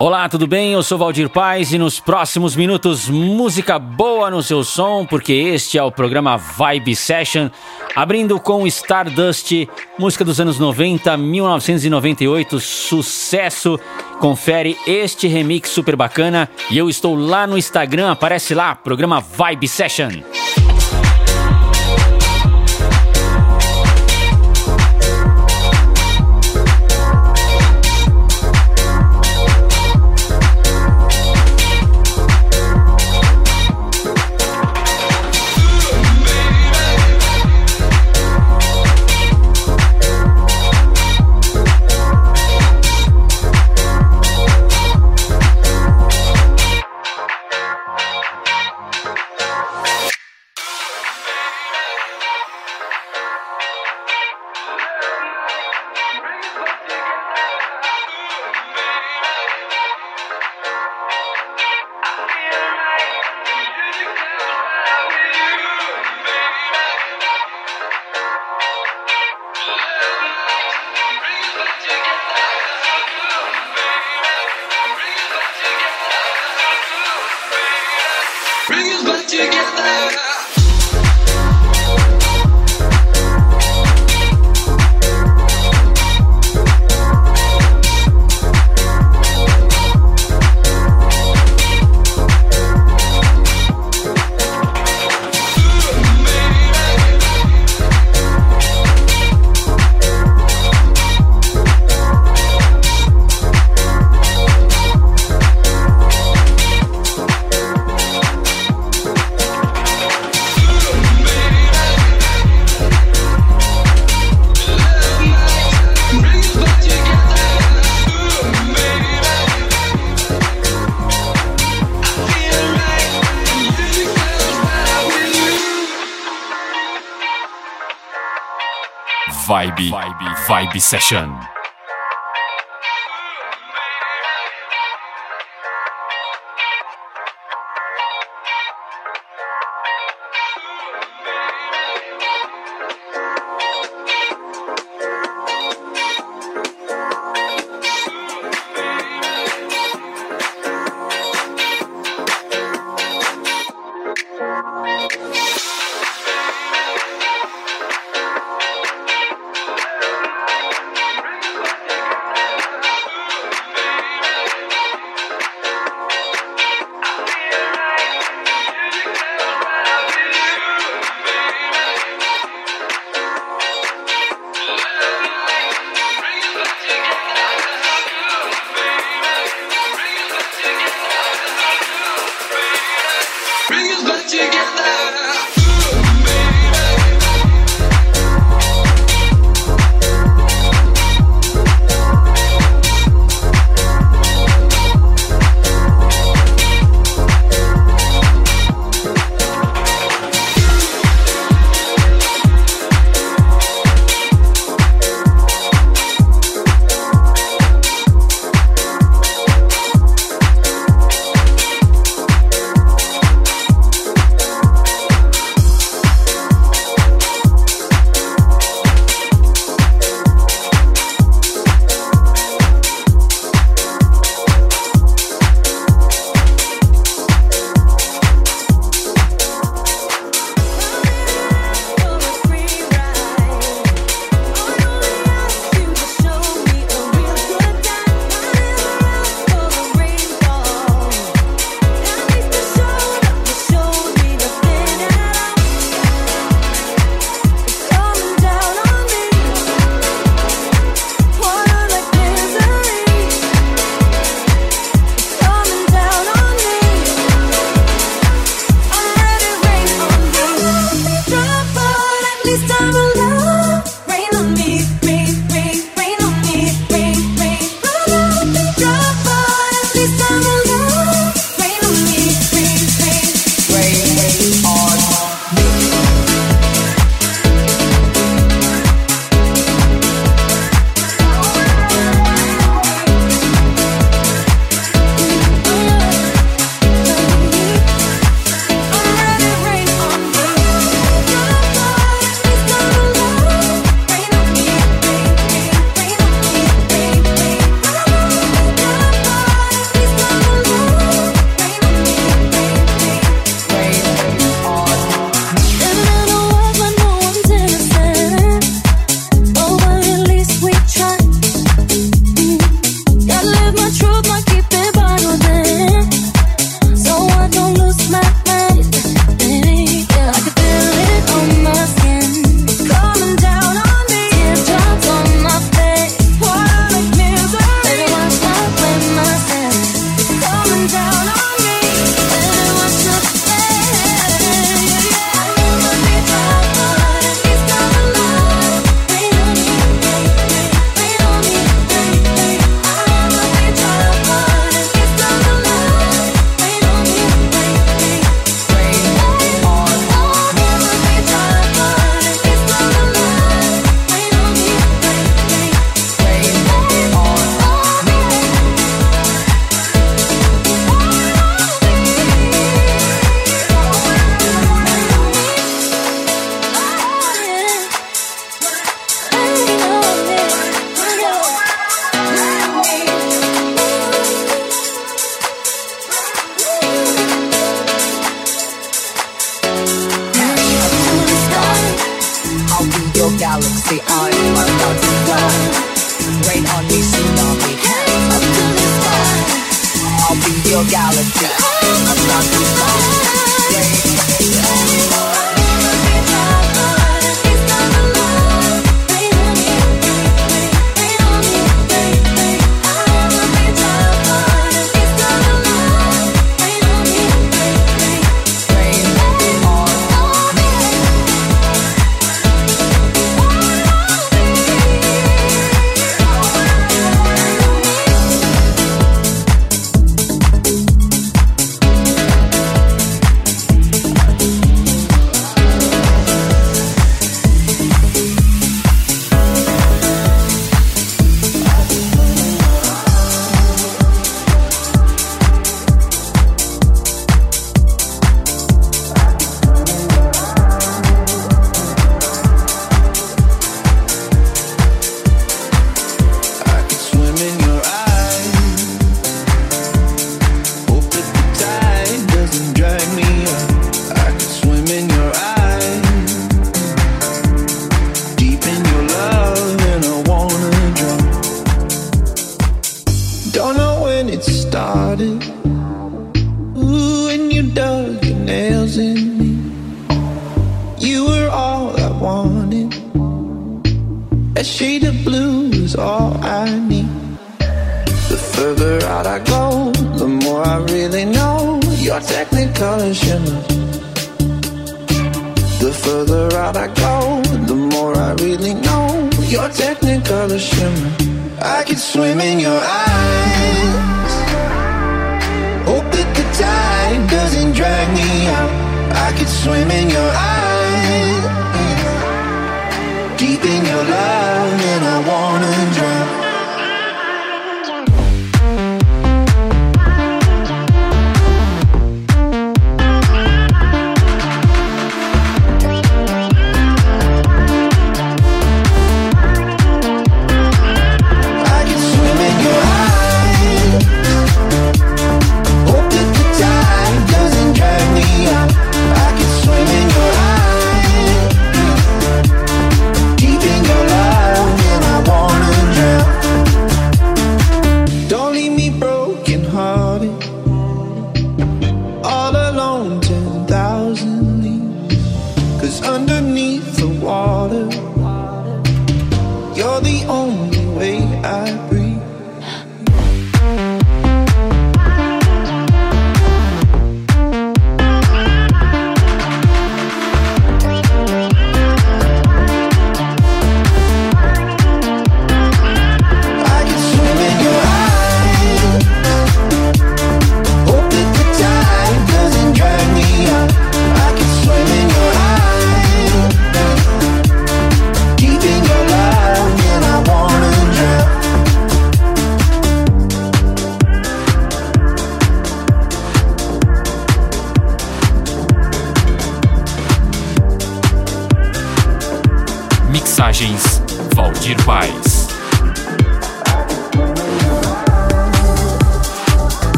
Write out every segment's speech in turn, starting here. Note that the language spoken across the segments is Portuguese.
Olá, tudo bem? Eu sou Valdir Paz e nos próximos minutos, música boa no seu som, porque este é o programa Vibe Session, abrindo com Stardust, música dos anos 90, 1998, sucesso. Confere este remix super bacana e eu estou lá no Instagram, aparece lá, programa Vibe Session. session.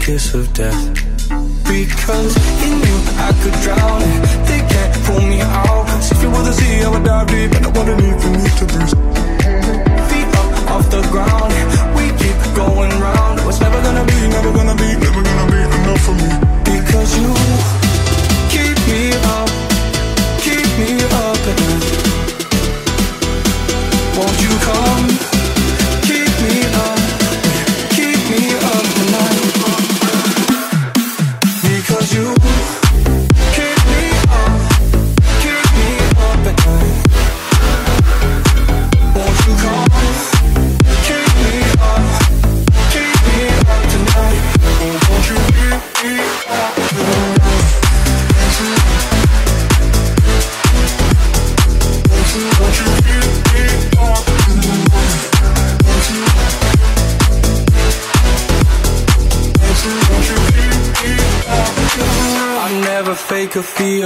Kiss of death. Because in you I could drown They can't pull me out. If you were the sea I would dive deep And I wanna need for me to breathe Feet up off the ground. We keep going round. What's never gonna be, never gonna be Never gonna be enough for me. Because you keep me up Keep me up at night Won't you come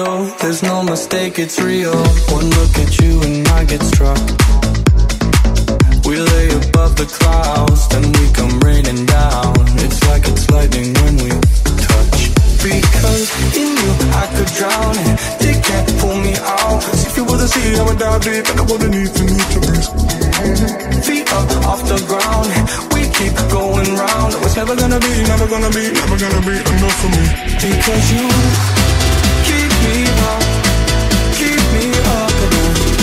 There's no mistake, it's real. One look at you and I get struck. We lay above the clouds, then we come raining down. It's like it's lightning when we touch. Because in you I could drown it. They can't pull me out. Cause if you were the sea, I would dive deep and I wouldn't even need to breathe. Feet up off the ground, we keep going round. It's never gonna be, never gonna be, never gonna be enough for me. Because you Keep me up at night.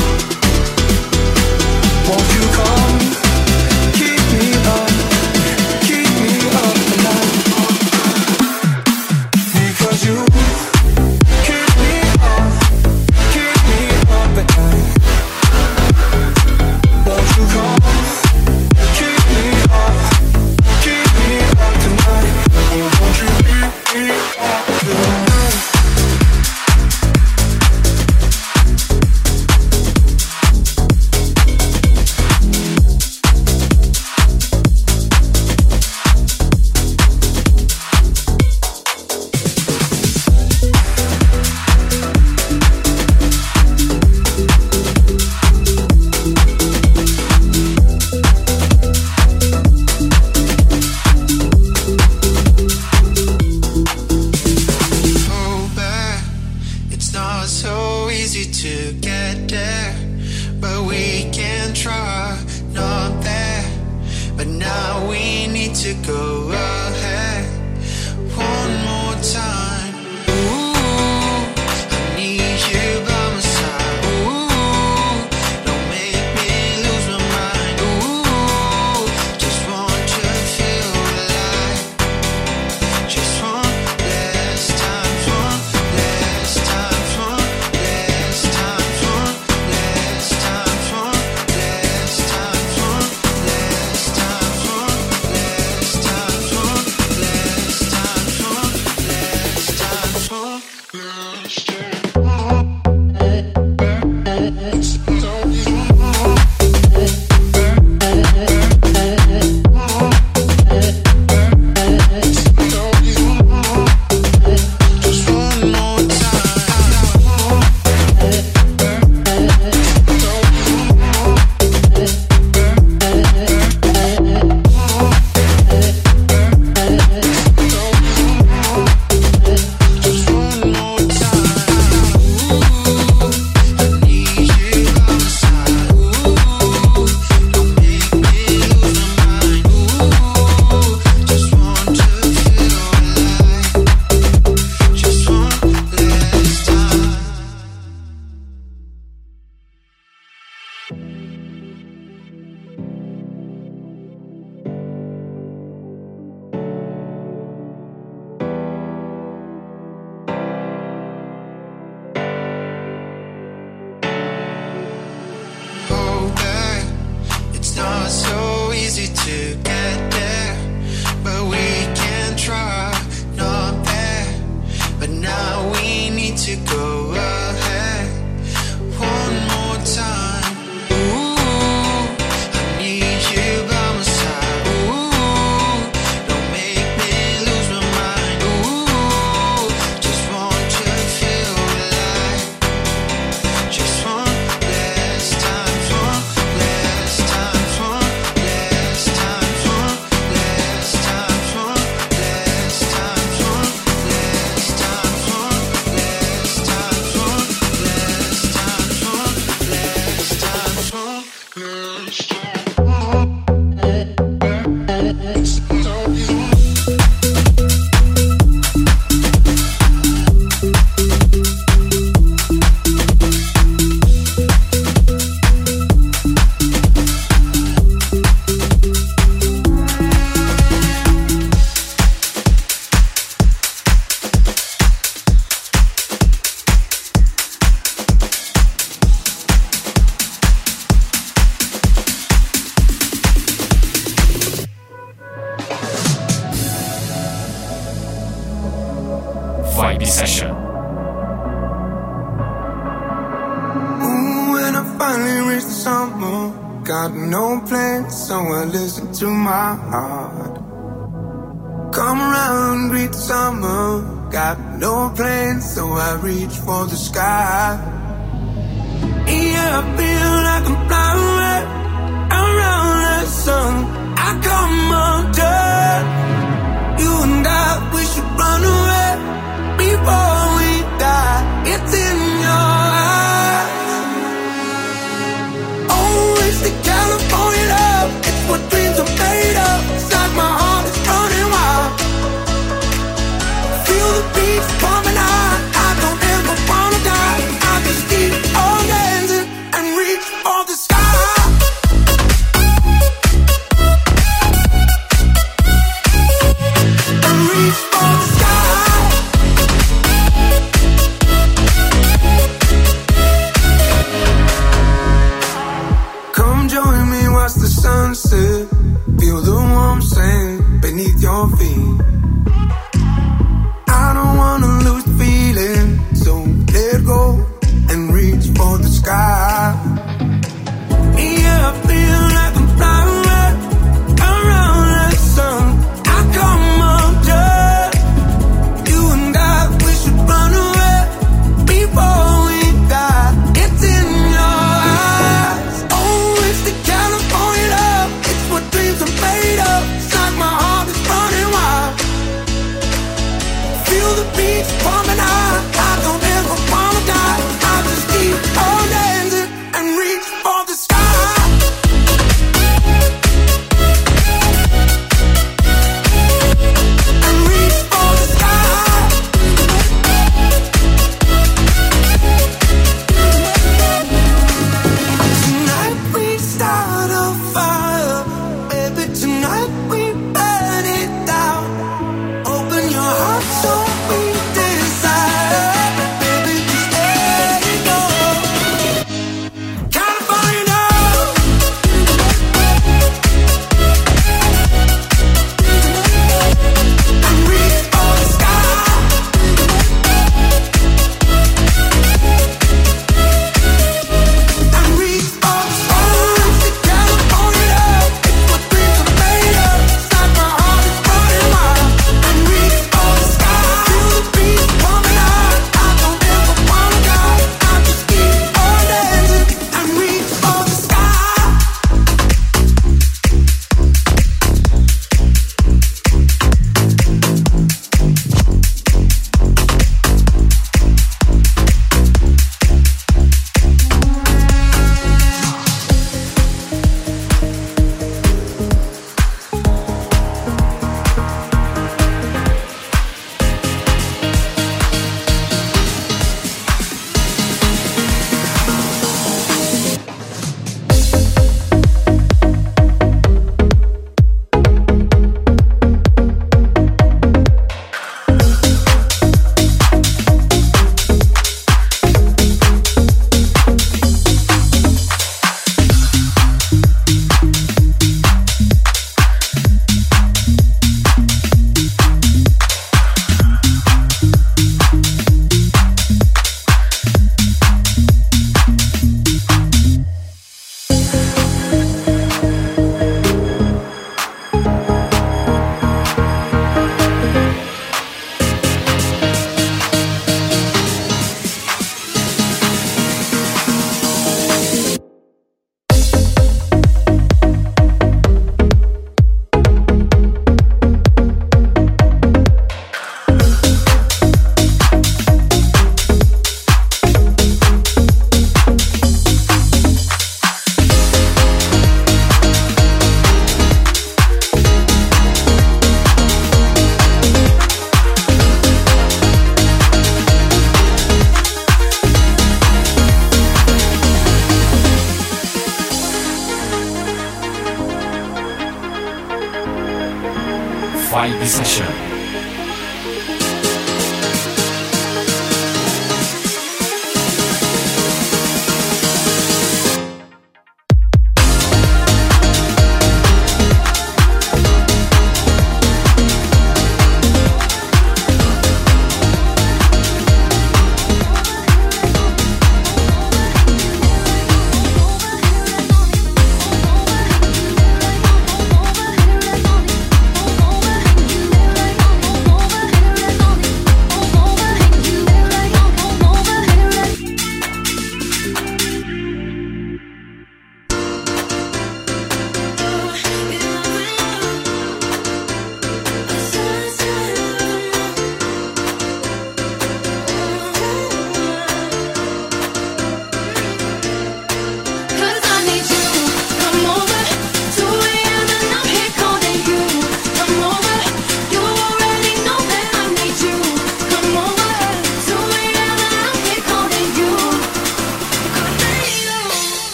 Won't you call? I've no plans, so I reach for the sky. Yeah, I feel like I'm flying around the sun.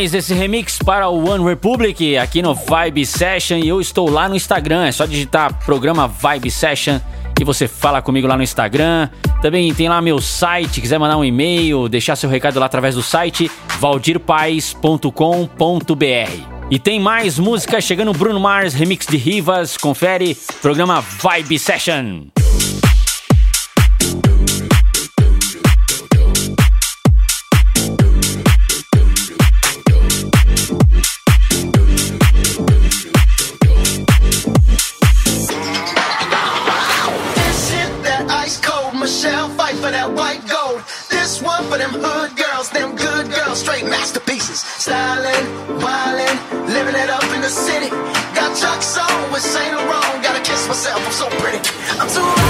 Demais esse remix para o One Republic aqui no Vibe Session e eu estou lá no Instagram. É só digitar programa Vibe Session e você fala comigo lá no Instagram. Também tem lá meu site, quiser mandar um e-mail, deixar seu recado lá através do site valdirpais.com.br. E tem mais música chegando Bruno Mars, remix de Rivas. Confere, programa Vibe Session. for them hood girls, them good girls, straight masterpieces. Styling, wildin', living it up in the city. Got chucks on with Saint Laurent, gotta kiss myself, I'm so pretty. I'm too.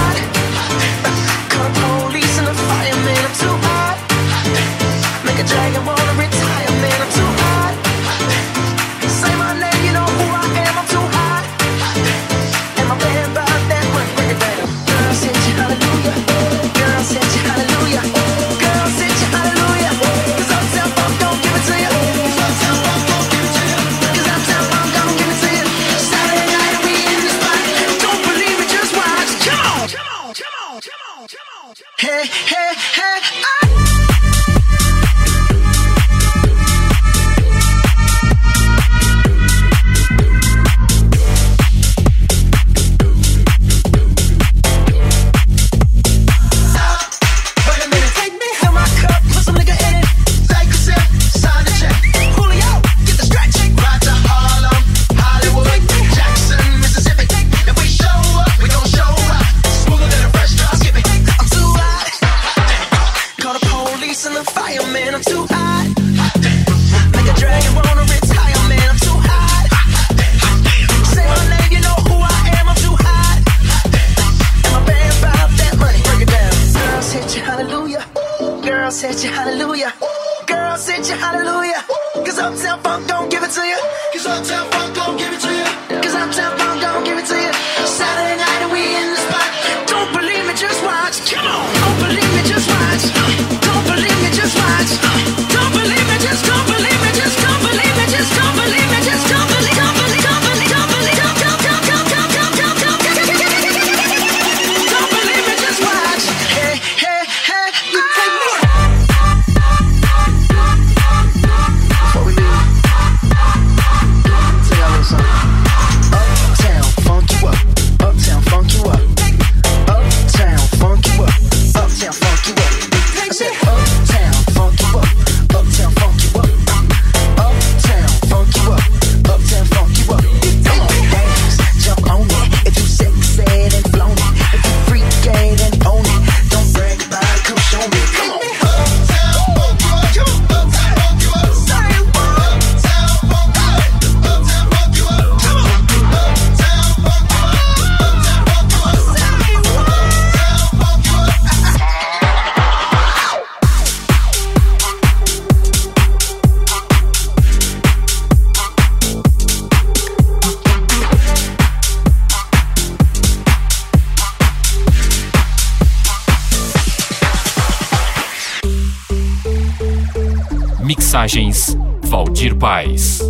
Reportagens Valdir Paz.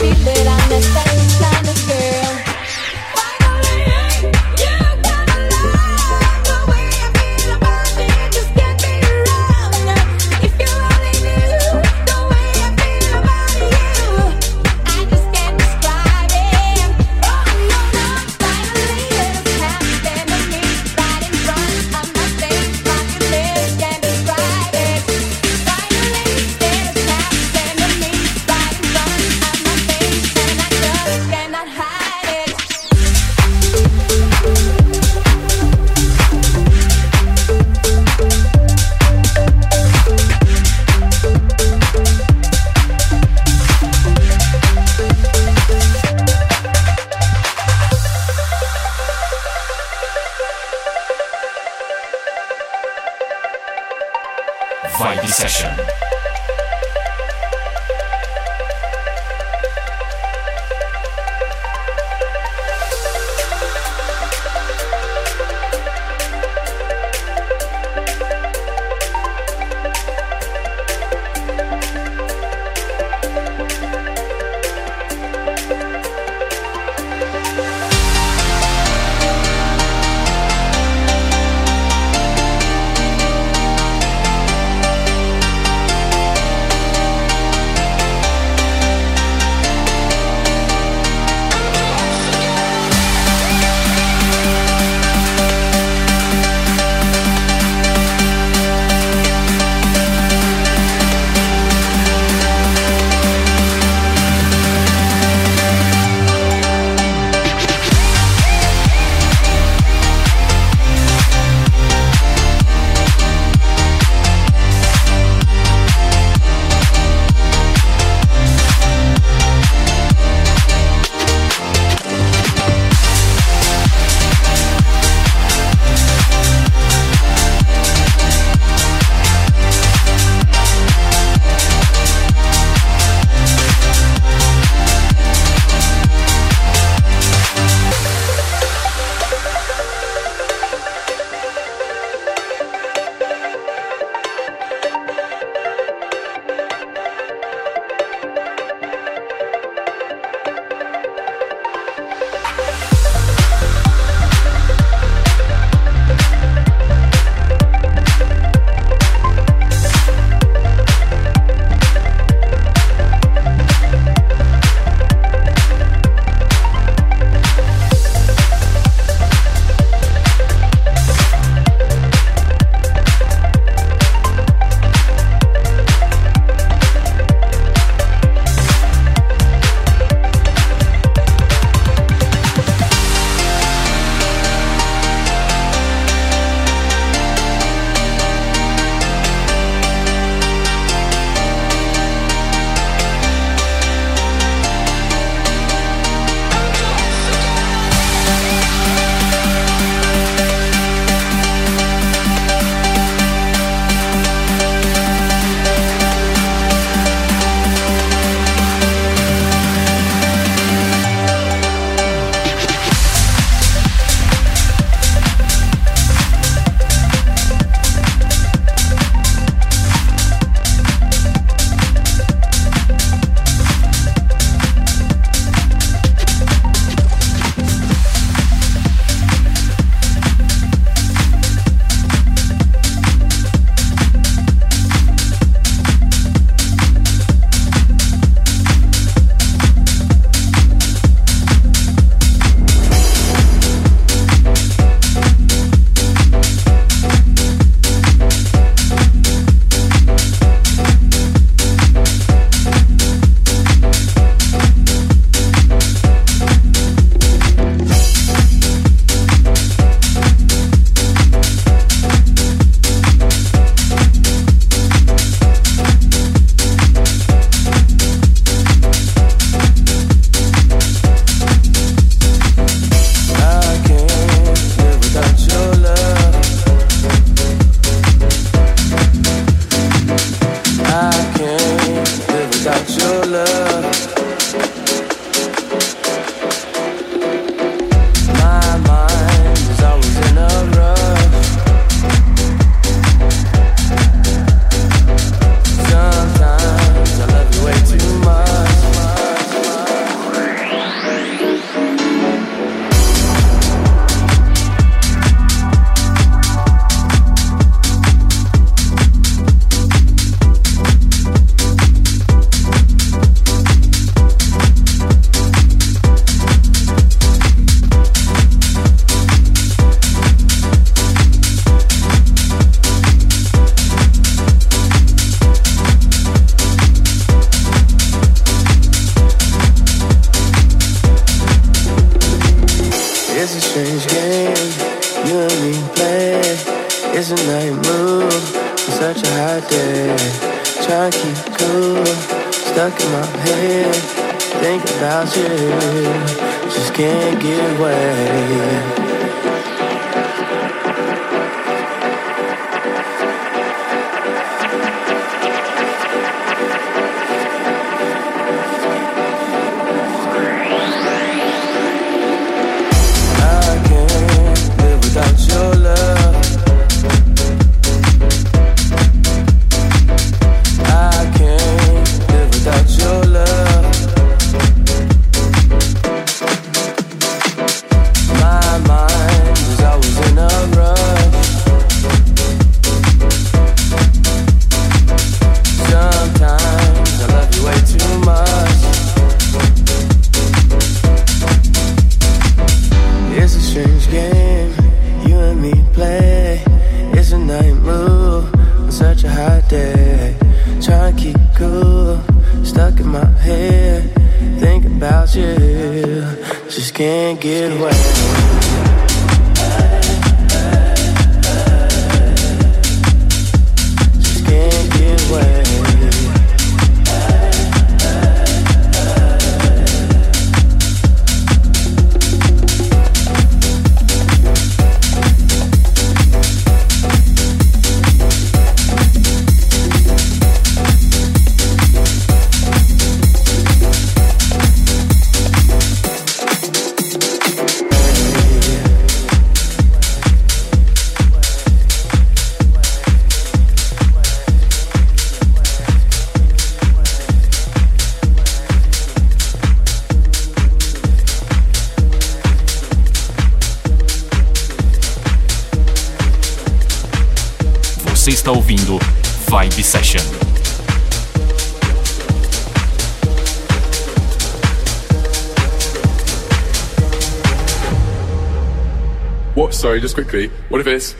feeling. stuck in my head. Think about you, just can't get away. just quickly, what if it's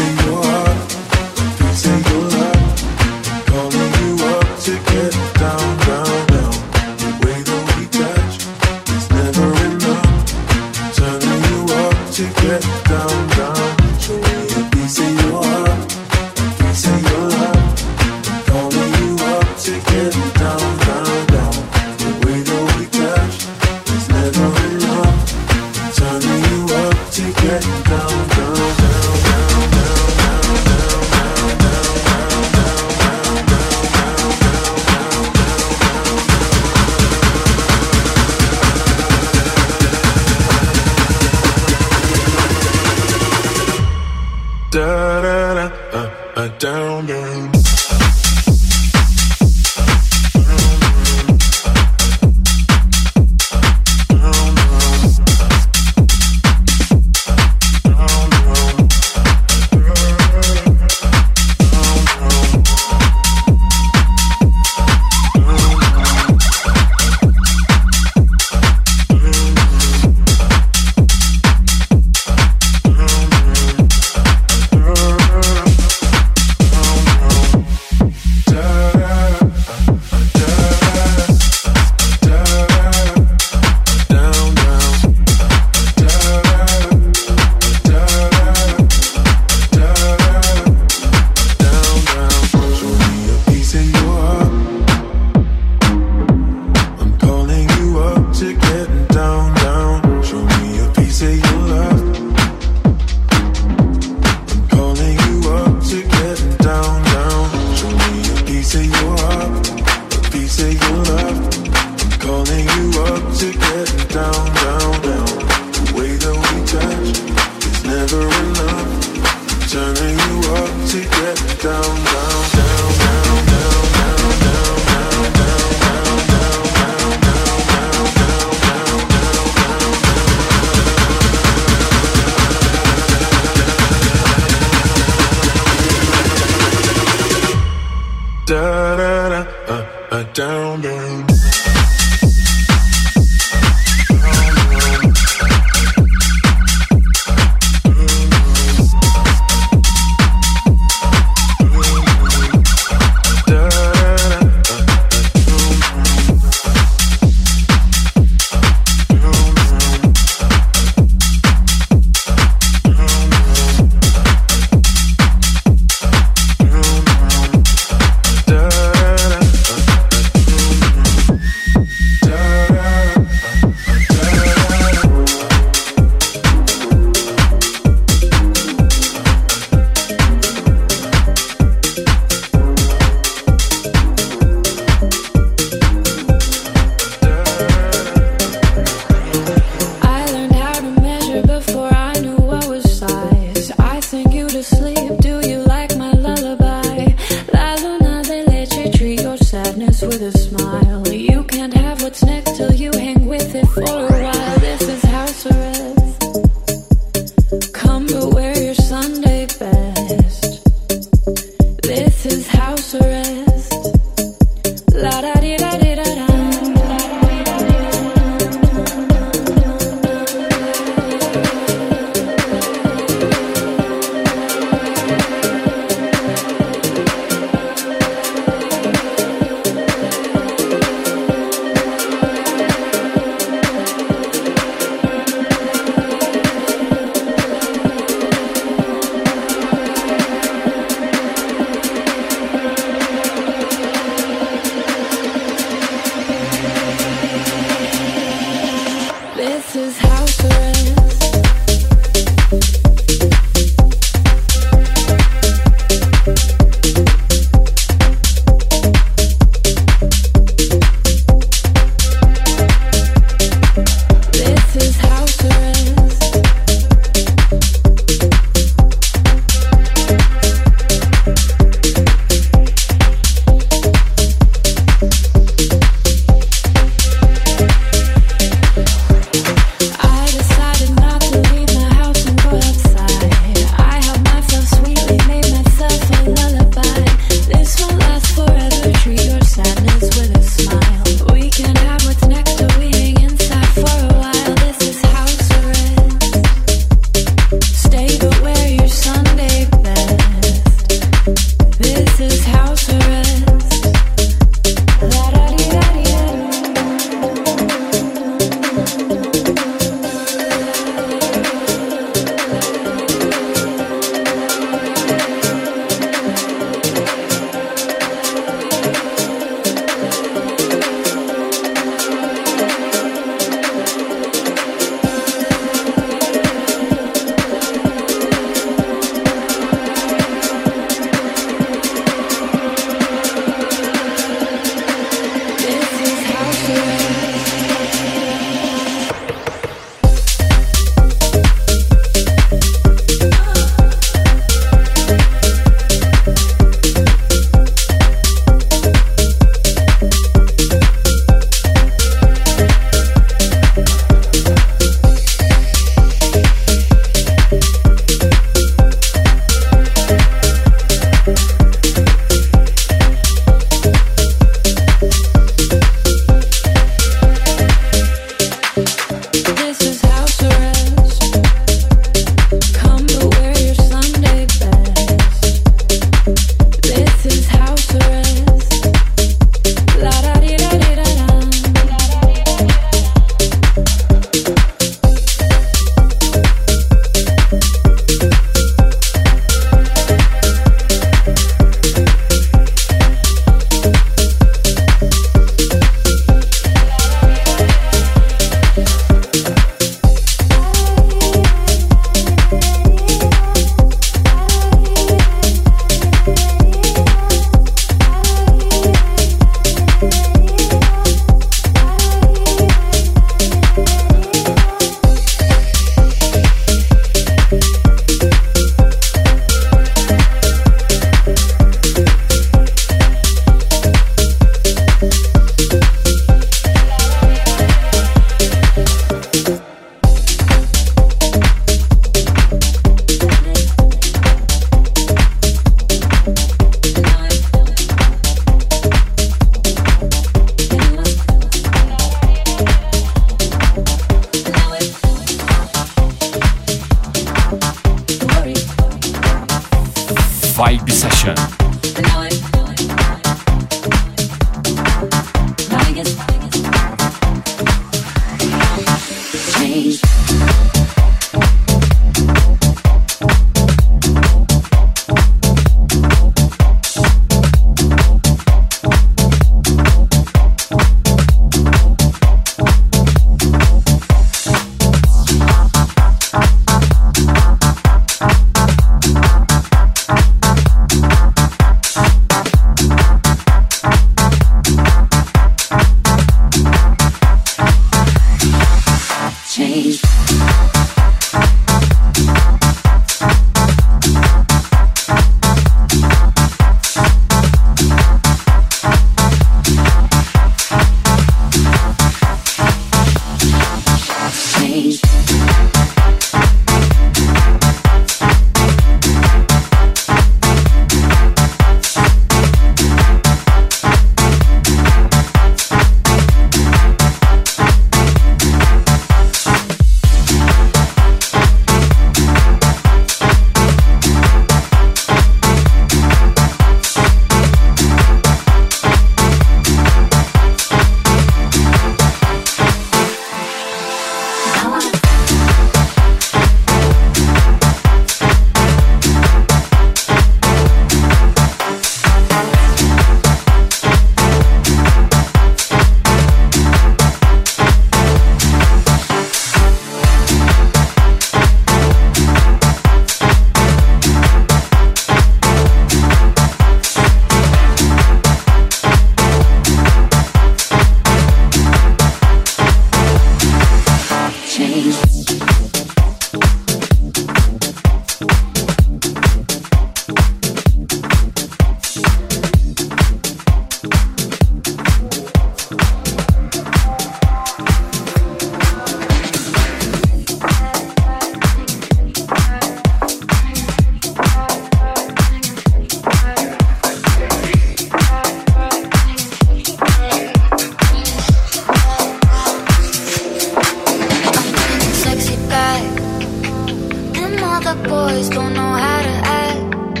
always don't know how to act.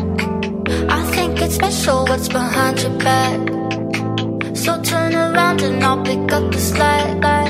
I think it's special what's behind your back. So turn around and I'll pick up the slack.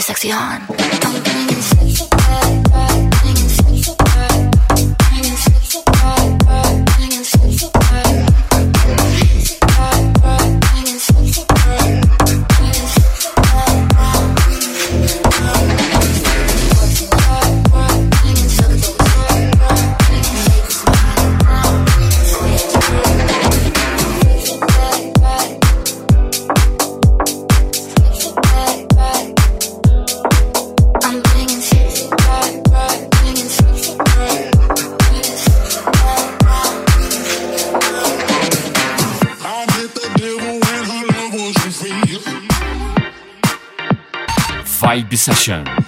sexy on. Vibe Session.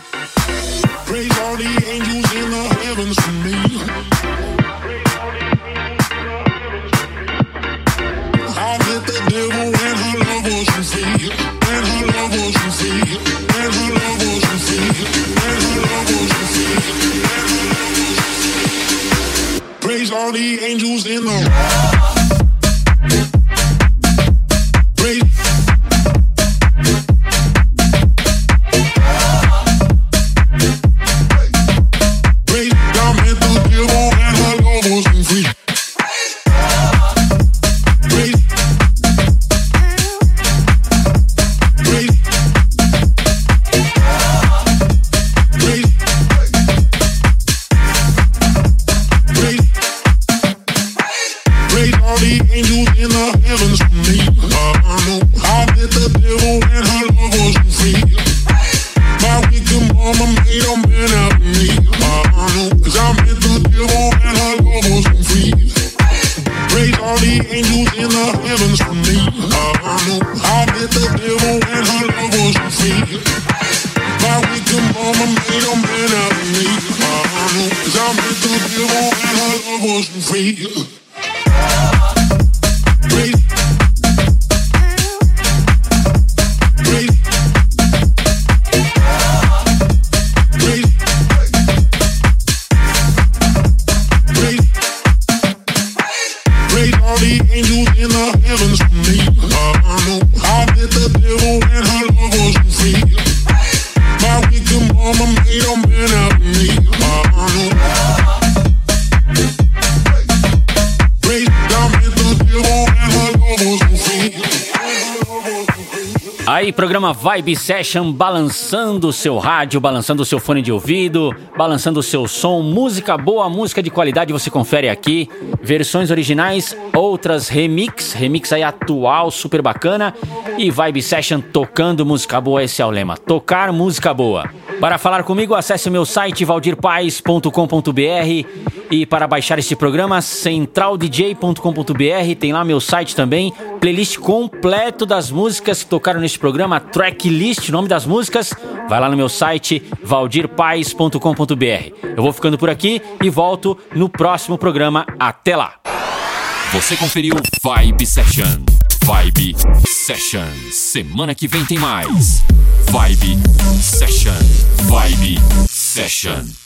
real. programa Vibe Session balançando o seu rádio, balançando o seu fone de ouvido, balançando o seu som, música boa, música de qualidade, você confere aqui. Versões originais, outras remix, remix aí atual, super bacana. E Vibe Session tocando música boa, esse é o lema, tocar música boa. Para falar comigo, acesse meu site valdirpaes.com.br e para baixar este programa, centraldj.com.br, tem lá meu site também, playlist completo das músicas que tocaram neste programa, Tracklist, nome das músicas, vai lá no meu site valdirpaes.com.br. Eu vou ficando por aqui e volto no próximo programa. Até lá! Você conferiu Vibe Session. Vibe Session. Semana que vem tem mais. Vibe Session. Vibe Session.